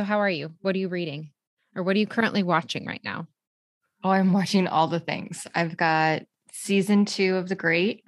So, how are you? What are you reading? Or what are you currently watching right now? Oh, I'm watching all the things. I've got season two of The Great,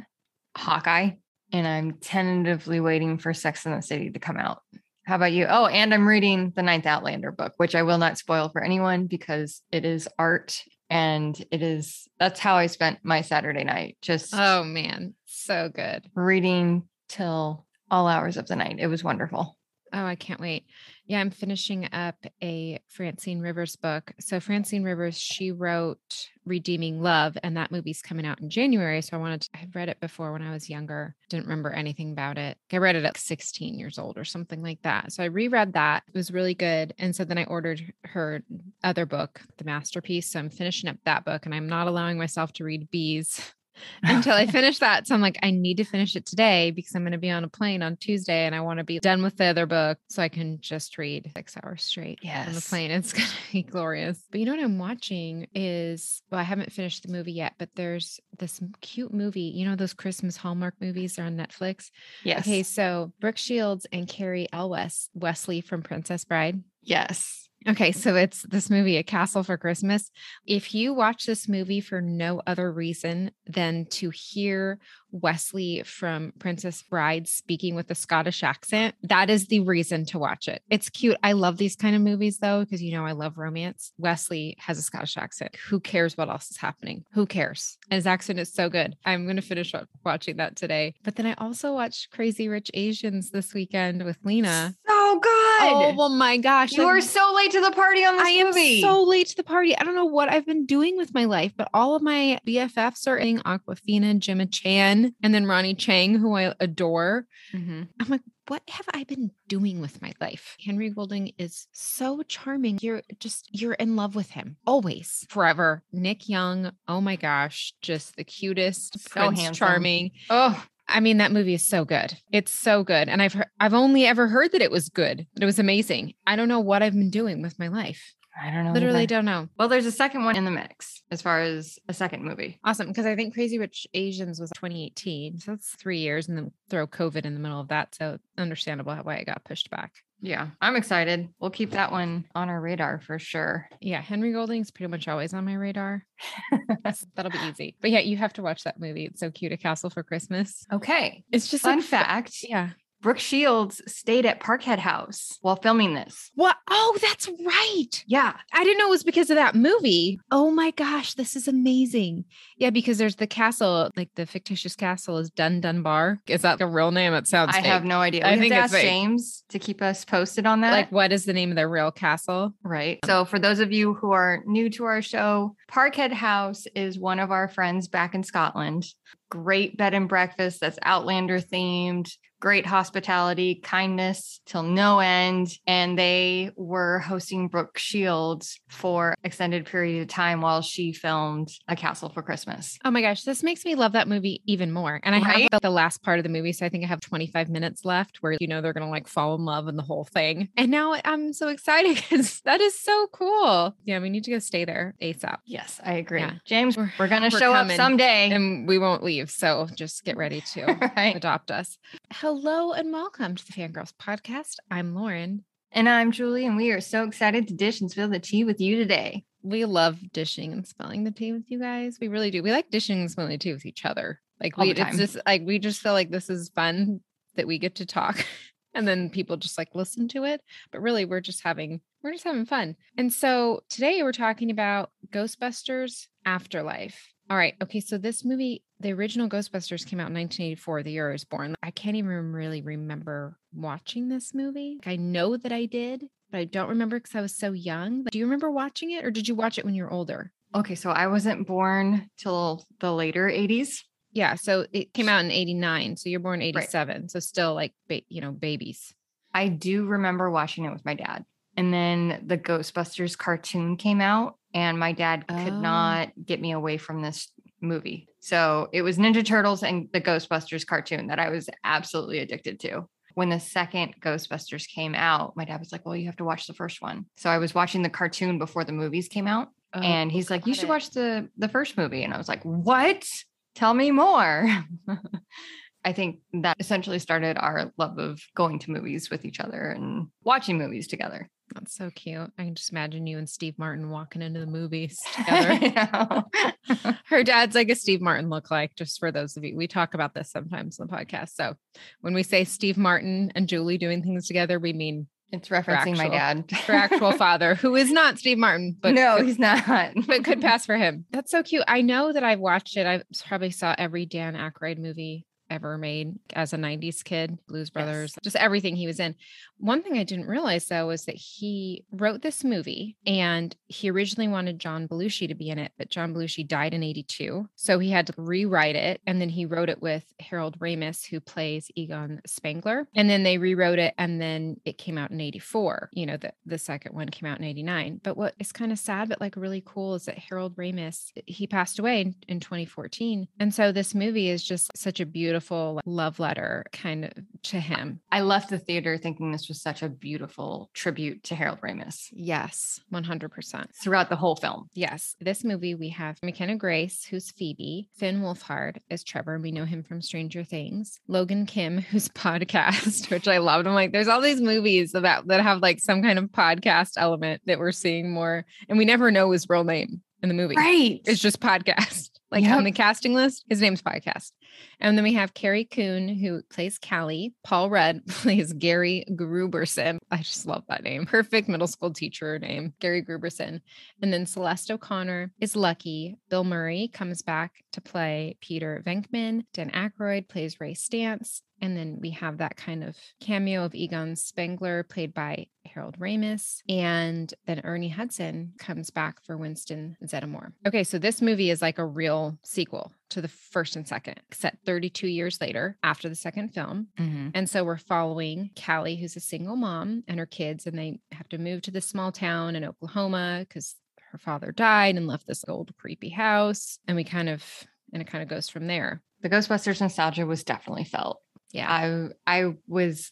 Hawkeye, and I'm tentatively waiting for Sex and the City to come out. How about you? Oh, and I'm reading the Ninth Outlander book, which I will not spoil for anyone because it is art and it is that's how I spent my Saturday night. Just Oh man, so good. reading till all hours of the night. It was wonderful. Oh, I can't wait. Yeah, I'm finishing up a Francine Rivers book. So Francine Rivers, she wrote Redeeming Love, and that movie's coming out in January. So I wanted to, I read it before when I was younger, didn't remember anything about it. I read it at 16 years old or something like that. So I reread that. It was really good. And so then I ordered her other book, The Masterpiece. So I'm finishing up that book and I'm not allowing myself to read Bees until I finish that. So I'm like, I need to finish it today because I'm going to be on a plane on Tuesday and I want to be done with the other book so I can just read six hours straight on the plane. It's going to be glorious. But you know what I'm watching is, well, I haven't finished the movie yet, but there's this cute movie. You know, those Christmas Hallmark movies are on Netflix. Yes. Okay. So Brooke Shields and Cary Elwes, Wesley from Princess Bride. Yes. Okay, so it's this movie, A Castle for Christmas. If you watch this movie for no other reason than to hear Wesley from Princess Bride speaking with a Scottish accent, that is the reason to watch it. It's cute. I love these kind of movies though, because you know I love romance. Wesley has a Scottish accent. Who cares what else is happening? Who cares? And his accent is so good. I'm going to finish wa- watching that today. But then I also watched Crazy Rich Asians this weekend with Lena. So good. Oh, well, my gosh. you I- are so late to the party on this I am movie. so late to the party. I don't know what I've been doing with my life, but all of my BFFs are in Awkwafina, Jimmy Chan, and then Ronnie Chang, who I adore. Mhm. I'm like, what have I been doing with my life? Henry Golding is so charming. You're just, you're in love with him always, forever. Nick Young, oh my gosh, just the cutest, So Prince handsome. charming. Oh, I mean, that movie is so good. It's so good. And I've heard, I've only ever heard that it was good, it was amazing. I don't know what I've been doing with my life. I don't know. Literally don't know. Well, there's a second one in the mix as far as a second movie. Awesome. Because I think Crazy Rich Asians was 2018. So that's three years and then throw COVID in the middle of that. So understandable why it got pushed back. Yeah, I'm excited. We'll keep that one on our radar for sure. Yeah. Henry Golding's pretty much always on my radar. That'll be easy. But yeah, you have to watch that movie. It's so cute. A Castle for Christmas. Okay. It's just Fun fact Yeah. Brooke Shields stayed at Parkhead House while filming this. What? Oh, that's right. Yeah. I didn't know it was because of that movie. Oh my gosh, this is amazing. Yeah, because there's the castle, like the fictitious castle is Dun Dunbar. Is that a real name? It sounds like I fake. have no idea. I have think to it's ask fake. James to keep us posted on that. Like, what is the name of the real castle? Right. So, for those of you who are new to our show, Parkhead House is one of our friends back in Scotland. Great bed and breakfast that's Outlander themed, great hospitality, kindness till no end. And they were hosting Brooke Shields for extended period of time while she filmed A Castle for Christmas. Oh my gosh, this makes me love that movie even more. And I Right? have the last part of the movie, so I think I have 25 minutes left where you know they're gonna like fall in love and the whole thing. And now I'm so excited because that is so cool. Yeah, we need to go stay there ASAP. Yes, I agree. Yeah. James, We're- we're, going to show up someday. And we won't leave. So just get ready to right. adopt us. Hello and welcome to the Fangirls Podcast. I'm Lauren. And I'm Julie, and we are so excited to dish and spill the tea with you today. We love dishing and spilling the tea with you guys. We really do. We like dishing and spilling the tea with each other. Like All we it's just like we just feel like this is fun that we get to talk and then people just like listen to it. But really we're just having we're just having fun. And so today we're talking about Ghostbusters Afterlife. All right. Okay. So this movie, the original Ghostbusters came out in 1984, the year I was born. I can't even really remember watching this movie. Like, I know that I did, but I don't remember because I was so young. But Do you remember watching it or did you watch it when you were older? Okay, so I wasn't born till the later 80s. Yeah. So it came out in 89. So you're born 87. So still like, ba- you know, babies. I do remember watching it with my dad. And then the Ghostbusters cartoon came out, and my dad could Oh. not get me away from this movie. So it was Ninja Turtles and the Ghostbusters cartoon that I was absolutely addicted to. When the second Ghostbusters came out, my dad was like, Well, you have to watch the first one. So I was watching the cartoon before the movies came out. Oh, and he's like, You Oh, should it. watch the the first movie. And I was like, What? Tell me more. I think that essentially started our love of going to movies with each other and watching movies together. That's so cute. I can just imagine you and Steve Martin walking into the movies together. Her dad's like a Steve Martin look like, just for those of you. We talk about this sometimes on the podcast. So when we say Steve Martin and Julie doing things together, we mean it's referencing my actual- dad. her actual father, who is not Steve Martin, but no, could- he's not. but could pass for him. That's so cute. I know that I've watched it. I probably saw every Dan Aykroyd movie ever made as a 90s kid, Blues Brothers, just everything he was in. One thing I didn't realize though was that he wrote this movie and he originally wanted John Belushi to be in it, but John Belushi died in 82. So he had to rewrite it. And then he wrote it with Harold Ramis, who plays Egon Spengler. And then they rewrote it and then it came out in 84. You know, the, the second one came out in 89. But what is kind of sad, but like really cool is that Harold Ramis, he passed away in, in 2014. And so this movie is just such a beautiful love letter kind of to him. I left the theater thinking this was such a beautiful tribute to Harold Ramis Yes, 100%. throughout the whole film. Yes, this movie we have McKenna Grace, who's Phoebe, Finn Wolfhard is Trevor. We know him from Stranger Things. Logan Kim, who's podcast, which I loved. I'm like, there's all these movies about that have like some kind of podcast element that we're seeing more, and we never know his real name in the movie. Right. It's just podcast. Like Yep. on the casting list, his name's podcast. And then we have Carrie Coon, who plays Callie. Paul Rudd plays Gary Gruberson. I just love that name. Perfect middle school teacher name, Gary Gruberson. And then Celeste O'Connor is Lucky. Bill Murray comes back to play Peter Venkman. Dan Aykroyd plays Ray Stantz. And then we have that kind of cameo of Egon Spengler, played by Harold Ramis. And then Ernie Hudson comes back for Winston Zeddemore. Okay, so this movie is like a real sequel to the first and second, set 32 years later after the second film. Mhm. And so we're following Callie, who's a single mom, and her kids, and they have to move to this small town in Oklahoma because her father died and left this old creepy house. And we kind of, and it kind of goes from there. The Ghostbusters nostalgia was definitely felt. Yeah. I I was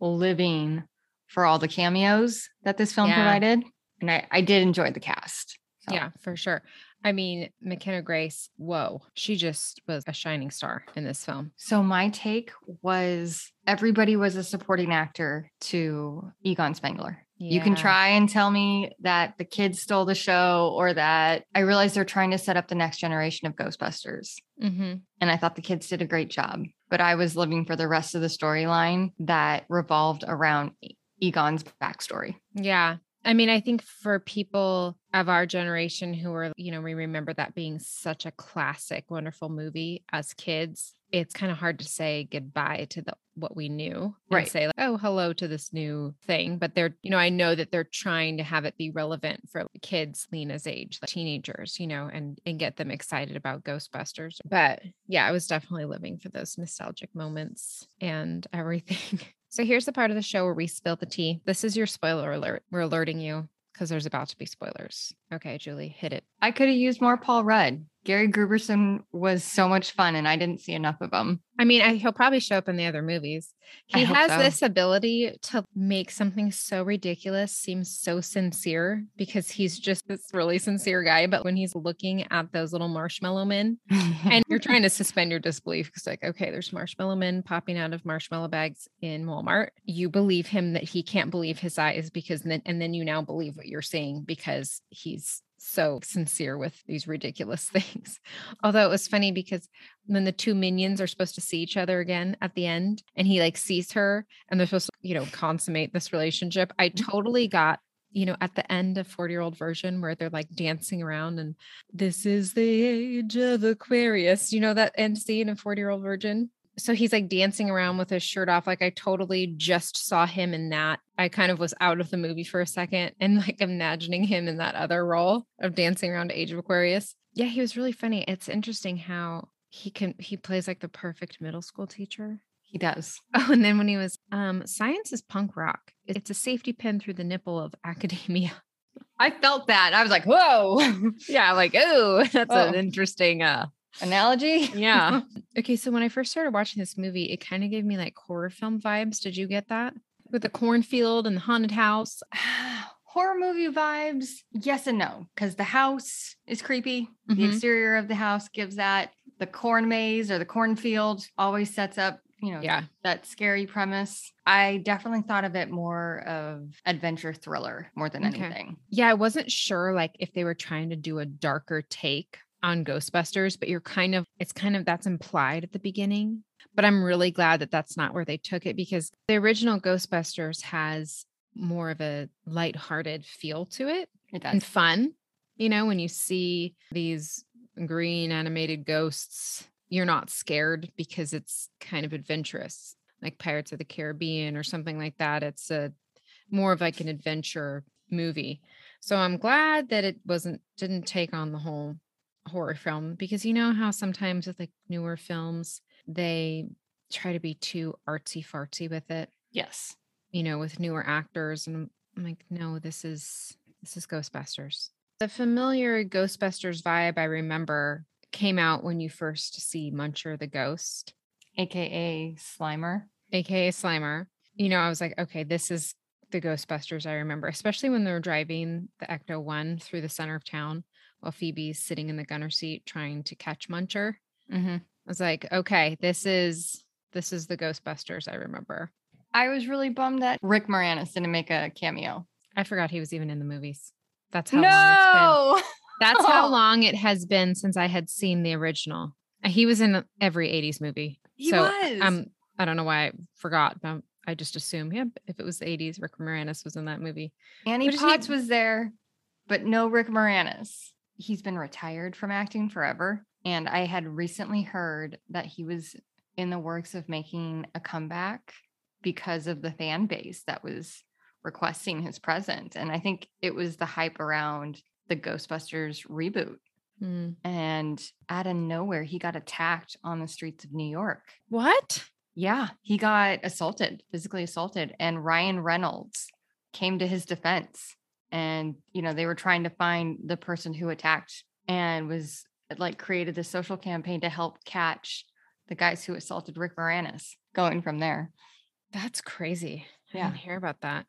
living for all the cameos that this film Yeah. provided. And I, I did enjoy the cast. So, Yeah, for sure. I mean, McKenna Grace, whoa, she just was a shining star in this film. So my take was everybody was a supporting actor to Egon Spengler. You can try and tell me that the kids stole the show or that I realize they're trying to set up the next generation of Ghostbusters. Mhm. And I thought the kids did a great job. But I was living for the rest of the storyline that revolved around Egon's backstory. Yeah. I mean, I think for people of our generation who are, you know, we remember that being such a classic, wonderful movie as kids, it's kind of hard to say goodbye to the what we knew and Right. say, like, oh, hello to this new thing. But they're, you know, I know that they're trying to have it be relevant for kids Lena's age, like teenagers, you know, and and get them excited about Ghostbusters. But yeah, I was definitely living for those nostalgic moments and everything. So here's the part of the show where we spill the tea. This is your spoiler alert. We're alerting you because there's about to be spoilers. Okay, Julie, hit it. I could have used more Paul Rudd. Gary Gruberson was so much fun and I didn't see enough of him. I mean, I, he'll probably show up in the other movies. He has so. this ability to make something so ridiculous seem so sincere because he's just this really sincere guy. But when he's looking at those little marshmallow men, and you're trying to suspend your disbelief because like okay there's marshmallow men popping out of marshmallow bags in walmart you believe him that he can't believe his eyes because then and then you now believe what you're seeing because he's so sincere with these ridiculous things although it was funny because when the two minions are supposed to see each other again at the end and he like sees her and they're supposed to you know consummate this relationship i mm-hmm. totally got you know, at the end of 40 year old virgin where they're like dancing around and this is the age of Aquarius, you know, that end scene of 40 year old virgin. So he's like dancing around with his shirt off. Like I totally just saw him in that. I kind of was out of the movie for a second and like imagining him in that other role of dancing around Age of Aquarius. Yeah, he was really funny. It's interesting how he can, he plays like the perfect middle school teacher. he does. Oh, and then when he was, um, science is punk rock. It's a safety pin through the nipple of academia. I felt that. I was like, whoa. Yeah, like, oh, that's Oh. an interesting uh Analogy? yeah. okay, so when I first started watching this movie, it kind of gave me like horror film vibes. Did you get that? With the cornfield and the haunted house. Horror movie vibes, yes and no, because the house is creepy. The Mhm. exterior of the house gives that. The corn maze or the cornfield always sets up, you know, Yeah. that scary premise. I definitely thought of it more of adventure thriller more than Okay. anything. Yeah, I wasn't sure like if they were trying to do a darker take on Ghostbusters, but you're kind of it's kind of that's implied at the beginning. But I'm really glad that that's not where they took it because the original Ghostbusters has more of a lighthearted feel to it. It and fun. You know, when you see these green animated ghosts, you're not scared because it's kind of adventurous, like Pirates of the Caribbean or something like that. It's a more of like an adventure movie. So I'm glad that it wasn't didn't take on the whole horror film because you know how sometimes with like newer films they try to be too artsy fartsy with it Yes. you know, with newer actors. And I'm- like, no, this is this is Ghostbusters. The familiar Ghostbusters vibe I remember came out when you first see Muncher the ghost, AKA Slimer. aka Slimer. You know, I was like, okay, this is the Ghostbusters I remember, especially when they were driving the Ecto One through the center of town while Phoebe's sitting in the gunner seat trying to catch Muncher. Mhm. I was like, okay, this is this is the Ghostbusters I remember. I was really bummed that Rick Moranis didn't make a cameo. I forgot he was even in the movies. That's how long it's been. No. That's how Oh. long it has been since I had seen the original. He was in every 80s movie. He so was. um I don't know why I forgot, but I just assume, yeah, if it was the 80s, Rick Moranis was in that movie. Annie What is he- Potts was there, but no Rick Moranis. He's been retired from acting forever. And I had recently heard that he was in the works of making a comeback because of the fan base that was requesting his presence. And I think it was the hype around the Ghostbusters reboot. Hmm. And out of nowhere, he got attacked on the streets of New York. What? Yeah, he got assaulted, physically assaulted, and Ryan Reynolds came to his defense. And, you know, they were trying to find the person who attacked and was like created this social campaign to help catch the guys who assaulted Rick Moranis going from there. That's crazy. I Yeah. didn't hear about that.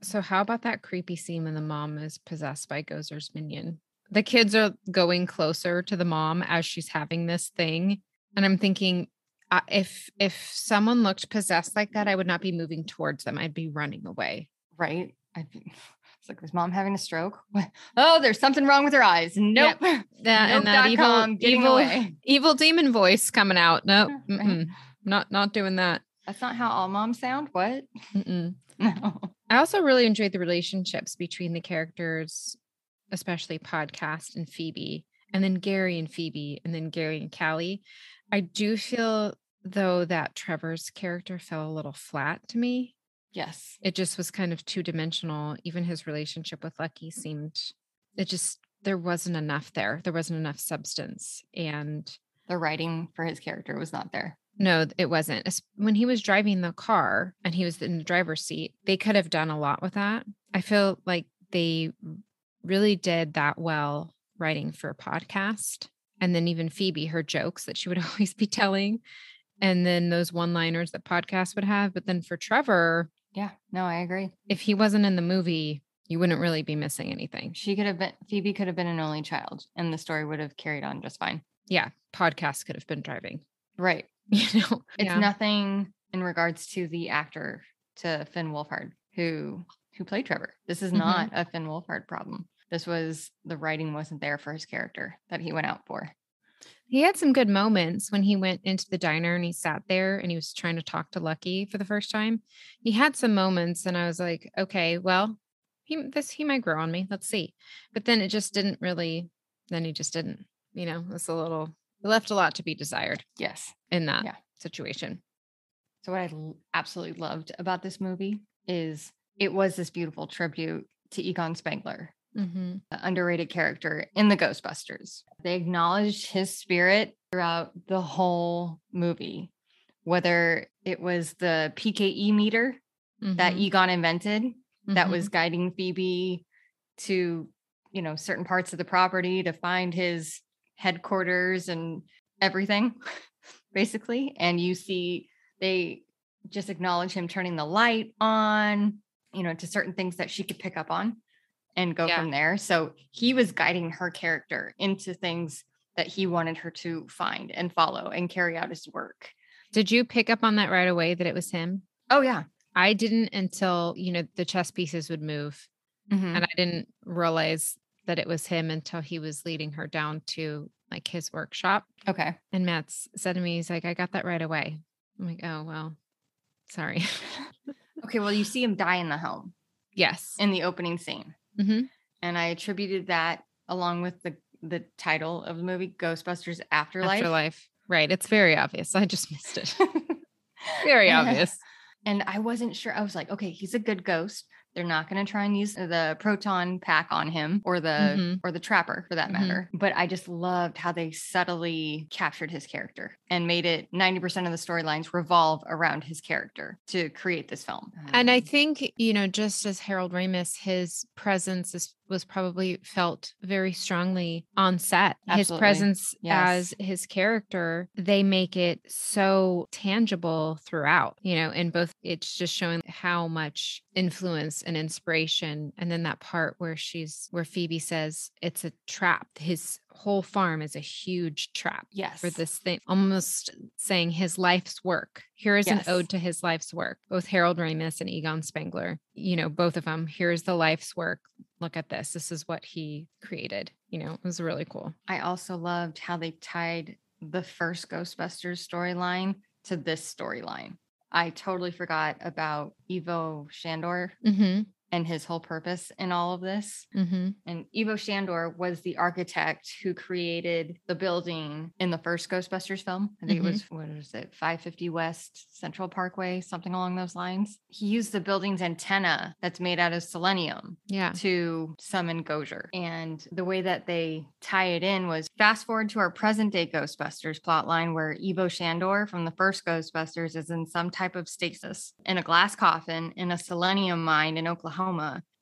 So how about that creepy scene when the mom is possessed by Gozer's minion? The kids are going closer to the mom as she's having this thing, and I'm thinking, uh, if if someone looked possessed like that, I would not be moving towards them. I'd be running away. Right. I it's like, was mom having a stroke? Oh, there's something wrong with her eyes. Nope. That and that evil, getting evil, away. evil demon voice coming out. Nope. Right. not not doing that. That's not how all moms sound. What? Mm-mm. No. I also really enjoyed the relationships between the characters, especially podcast and Phoebe, and then Gary and Phoebe, and then Gary and Callie. I do feel though that Trevor's character fell a little flat to me. Yes. It just was kind of two dimensional. Even his relationship with Lucky seemed, it just, there wasn't enough there. There wasn't enough substance. And The writing for his character was not there. no, it wasn't. When he was driving the car and he was in the driver's seat, they could have done a lot with that. I feel like they really did that well writing for a podcast. And then even Phoebe, her jokes that she would always be telling. And then those one liners that podcasts would have. But then for Trevor, Yeah. No, I agree. if he wasn't in the movie, you wouldn't really be missing anything. She could have been Phoebe could have been an only child and the story would have carried on just fine. Yeah, podcast could have been driving. Right. You know, It's Yeah. nothing in regards to the actor to Finn Wolfhard who who played Trevor. This is Mhm. not a Finn Wolfhard problem. This was the writing wasn't there for his character that he went out for. He had some good moments when he went into the diner and he sat there and he was trying to talk to Lucky for the first time. He had some moments and I was like, okay, well, he this he might grow on me. Let's see. But then it just didn't really then he just didn't, you know, it's a little it left a lot to be desired Yes. in that Yeah. situation. So what I absolutely loved about this movie is it was this beautiful tribute to Egon Spengler, Mm-hmm. underrated character in the Ghostbusters. They acknowledged his spirit throughout the whole movie, whether it was the PKE meter that Egon invented that was guiding Phoebe to, you know, certain parts of the property to find his headquarters and everything, basically. And you see they just acknowledge him turning the light on, you know, to certain things that she could pick up on and go Yeah. from there. So he was guiding her character into things that he wanted her to find and follow and carry out his work. Did you pick up on that right away that it was him? Oh, yeah. I didn't until, you know, the chess pieces would move. Mhm. and I didn't realize that it was him until he was leading her down to like his workshop. Okay. And Matt's said to me, he's like, I got that right away. I'm like, oh well, sorry. Okay. Well, you see him die in the home yes. in the opening scene. Mhm. and I attributed that along with the the title of the movie Ghostbusters Afterlife. Afterlife. Right. It's very obvious. I just missed it. very obvious. And I wasn't sure. I was like, okay, he's a good ghost. They're not going to try and use the proton pack on him or the Mhm. or the trapper for that Mhm. matter. But I just loved how they subtly captured his character and made it 90% of the storylines revolve around his character to create this film. And I Um, think, you know, just as Harold Ramis, his presence is, was probably felt very strongly on set. His presence Yes. as his character, they make it so tangible throughout, you know, and both it's just showing how much influence and inspiration. And then that part where she's, where Phoebe says it's a trap. His whole farm is a huge trap yes. for this thing, almost saying his life's work. Here is Yes. an ode to his life's work. Both Harold Ramis and Egon Spengler, you know, both of them. Here's the life's work. Look at this. This is what he created. You know, it was really cool. I also loved how they tied the first Ghostbusters storyline to this storyline. I totally forgot about Ivo Shandor Mm-hmm. And his whole purpose in all of this. Mm-hmm. And Ivo Shandor was the architect who created the building in the first Ghostbusters film. I think Mhm. it was, what is it, 550 West Central Parkway, something along those lines. He used the building's antenna that's made out of selenium Yeah. to summon Gozer. And the way that they tie it in was fast forward to our present day Ghostbusters plotline where Ivo Shandor from the first Ghostbusters is in some type of stasis in a glass coffin in a selenium mine in Oklahoma.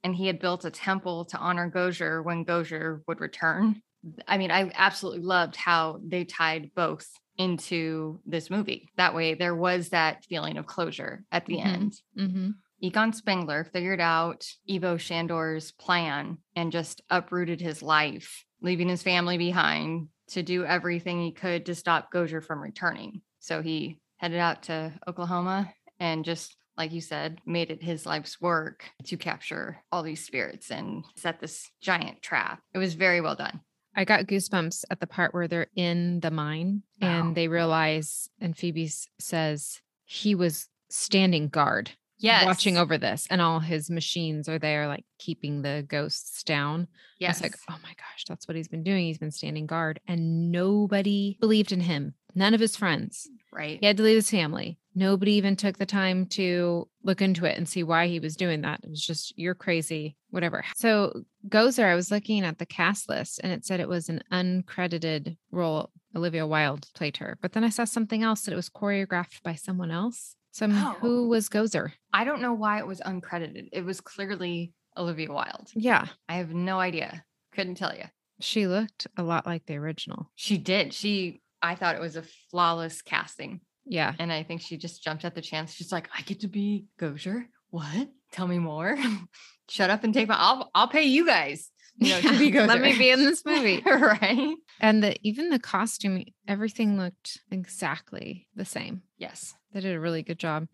And he had built a temple to honor Gozer when Gozer would return. I mean, I absolutely loved how they tied both into this movie. That way, there was that feeling of closure at the Mhm. end. Mm-hmm. Egon Spengler figured out Ivo Shandor's plan and just uprooted his life, leaving his family behind to do everything he could to stop Gozer from returning. So he headed out to Oklahoma and just like you said, made it his life's work to capture all these spirits and set this giant trap. It was very well done. I got goosebumps at the part where they're in the mine Wow. and they realize, and Phoebe says he was standing guard, Yes. watching over this, and all his machines are there, like keeping the ghosts down. Yes. It's like, oh my gosh, that's what he's been doing. He's been standing guard, and nobody believed in him. None of his friends. right. He had to leave his family. Nobody even took the time to look into it and see why he was doing that. It was just, you're crazy, whatever. So, Gozer, I was looking at the cast list and it said it was an uncredited role. Olivia Wilde played her. But then I saw something else that it was choreographed by someone else. So, I'm, Oh. who was Gozer? I don't know why it was uncredited. It was clearly Olivia Wilde. Yeah, I have no idea. Couldn't tell you. she looked a lot like the original. She did. She, I thought it was a flawless casting. Yeah. And I think she just jumped at the chance. She's like, I get to be Gozer. What? Tell me more. Shut up and take my, I'll, I'll pay you guys. You know, to be Yeah, Let me be in this movie. right. And the even the costume, everything looked exactly the same. Yes. They did a really good job.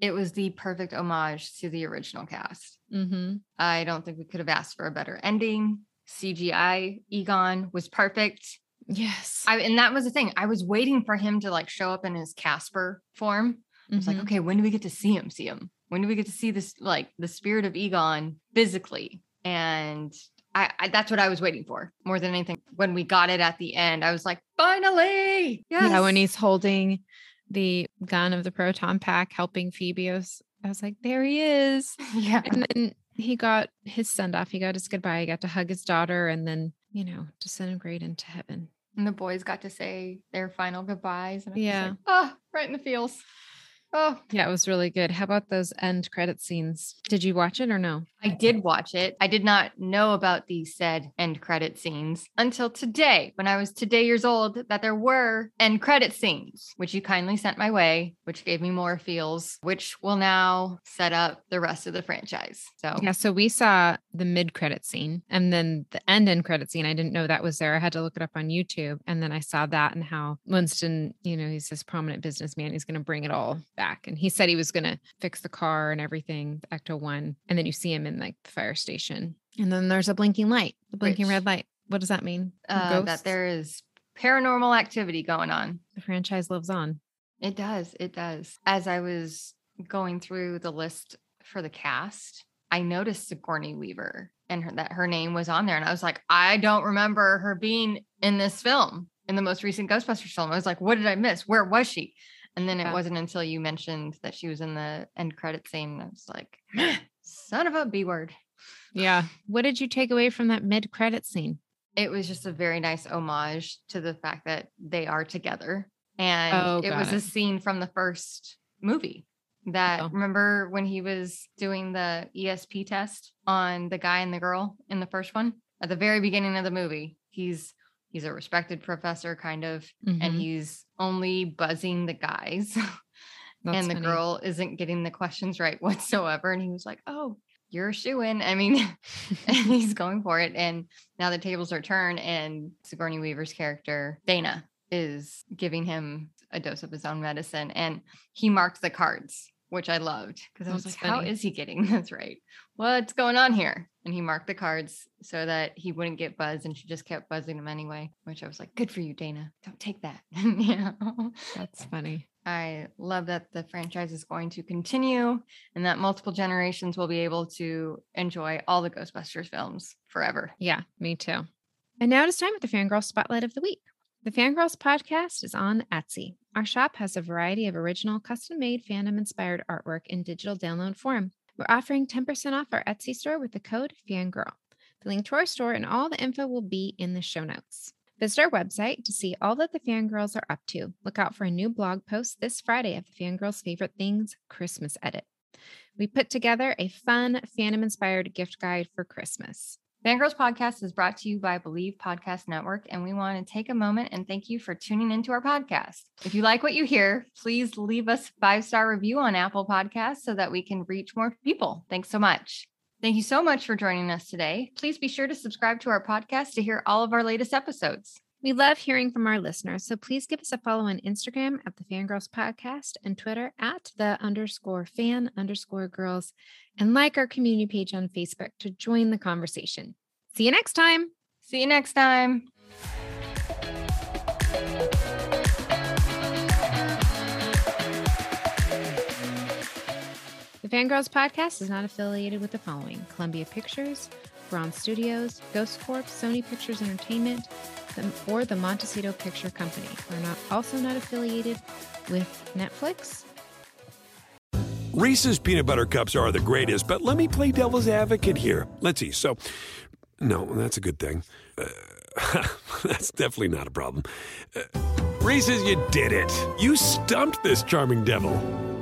It was the perfect homage to the original cast. Mm-hmm. I don't think we could have asked for a better ending. CGI Egon was perfect. Yes. I and that was the thing. I was waiting for him to like show up in his Casper form. I was like, Mhm. okay, when do we get to see him? See him? When do we get to see this like the spirit of Egon physically? And I, I that's what I was waiting for more than anything. When we got it at the end, I was like, finally, yes. Yeah, when he's holding the gun of the proton pack, helping was, I was like, there he is. yeah, And then he got his send off. He got his goodbye. He got to hug his daughter and then, you know, disintegrate into heaven. and the boys got to say their final goodbyes. And I Yeah. like, oh, right in the feels. Oh, Yeah, it was really good. How about those end credit scenes? Did you watch it or no? I did watch it. I did not know about these said end credit scenes until today, when I was today years old, that there were end credit scenes, which you kindly sent my way, which gave me more feels, which will now set up the rest of the franchise. So Yeah, so we saw the mid credit scene and then the end end credit scene. I didn't know that was there. I had to look it up on YouTube. And then I saw that and how Winston, you know, he's this prominent businessman. He's going to bring it all back. And he said he was going to fix the car and everything, the Ecto 1. And then you see him in like the fire station. And then there's a blinking light, the blinking Which- red light. What does that mean? uh, that there is paranormal activity going on. the franchise lives on. It does. It does. As I was going through the list for the cast, I noticed Sigourney Weaver and her, that her name was on there. And I was like, I don't remember her being in this film, in the most recent Ghostbusters film. I was like, what did I miss? Where was she? And then it Yeah. wasn't until you mentioned that she was in the end credit scene. I was like, son of a B word. Yeah. What did you take away from that mid credit scene? It was just a very nice homage to the fact that they are together. And Oh, it was a scene from the first movie that Oh. remember when he was doing the ESP test on the guy and the girl in the first one at the very beginning of the movie. He's he's a respected professor kind of and Mhm. he's only buzzing the guys That's and the funny. girl isn't getting the questions right whatsoever and he was like, "Oh, you're a shoe in." I mean, and he's going for it. And now the tables are turned, and Sigourney Weaver's character, Dana, is giving him a dose of his own medicine. And he marked the cards, which I loved because I was like, how funny. is he getting this right? What's going on here? And he marked the cards so that he wouldn't get buzzed. And she just kept buzzing him anyway, which I was like, good for you, Dana. Don't take that. you know? That's funny. I love that the franchise is going to continue and that multiple generations will be able to enjoy all the Ghostbusters films forever. Yeah, me too. And now it is time for the Fangirl Spotlight of the Week. The Fangirls podcast is on Etsy. Our shop has a variety of original, custom made, fandom inspired artwork in digital download form. We're offering 10% off our Etsy store with the code FANGIRL. The link to our store and all the info will be in the show notes. Visit our website to see all that the Fangirls are up to. Look out for a new blog post this Friday of the Fangirls' Favorite Things Christmas Edit. We put together a fun, fandom inspired gift guide for Christmas. Fangirls Podcast is brought to you by Bleav Podcast Network, and we want to take a moment and thank you for tuning into our podcast. If you like what you hear, please leave us a five star review on Apple Podcasts so that we can reach more people. Thanks so much. Thank you so much for joining us today. Please be sure to subscribe to our podcast to hear all of our latest episodes. We love hearing from our listeners, so please give us a follow on Instagram at the Fangirls Podcast and Twitter at the underscore fan underscore girls, and like our community page on Facebook to join the conversation. See you next time. See you next time. Fangirls podcast is not affiliated with the following Columbia Pictures, Bron Studios, Ghost Corp, Sony Pictures Entertainment, or the Montecito Picture Company. We're not also not affiliated with Netflix. Reese's peanut butter cups are the greatest, but let me play devil's advocate here. Let's see. So, no, that's a good thing. Uh, that's definitely not a problem. Uh, Reese's, you did it. You stumped this charming devil.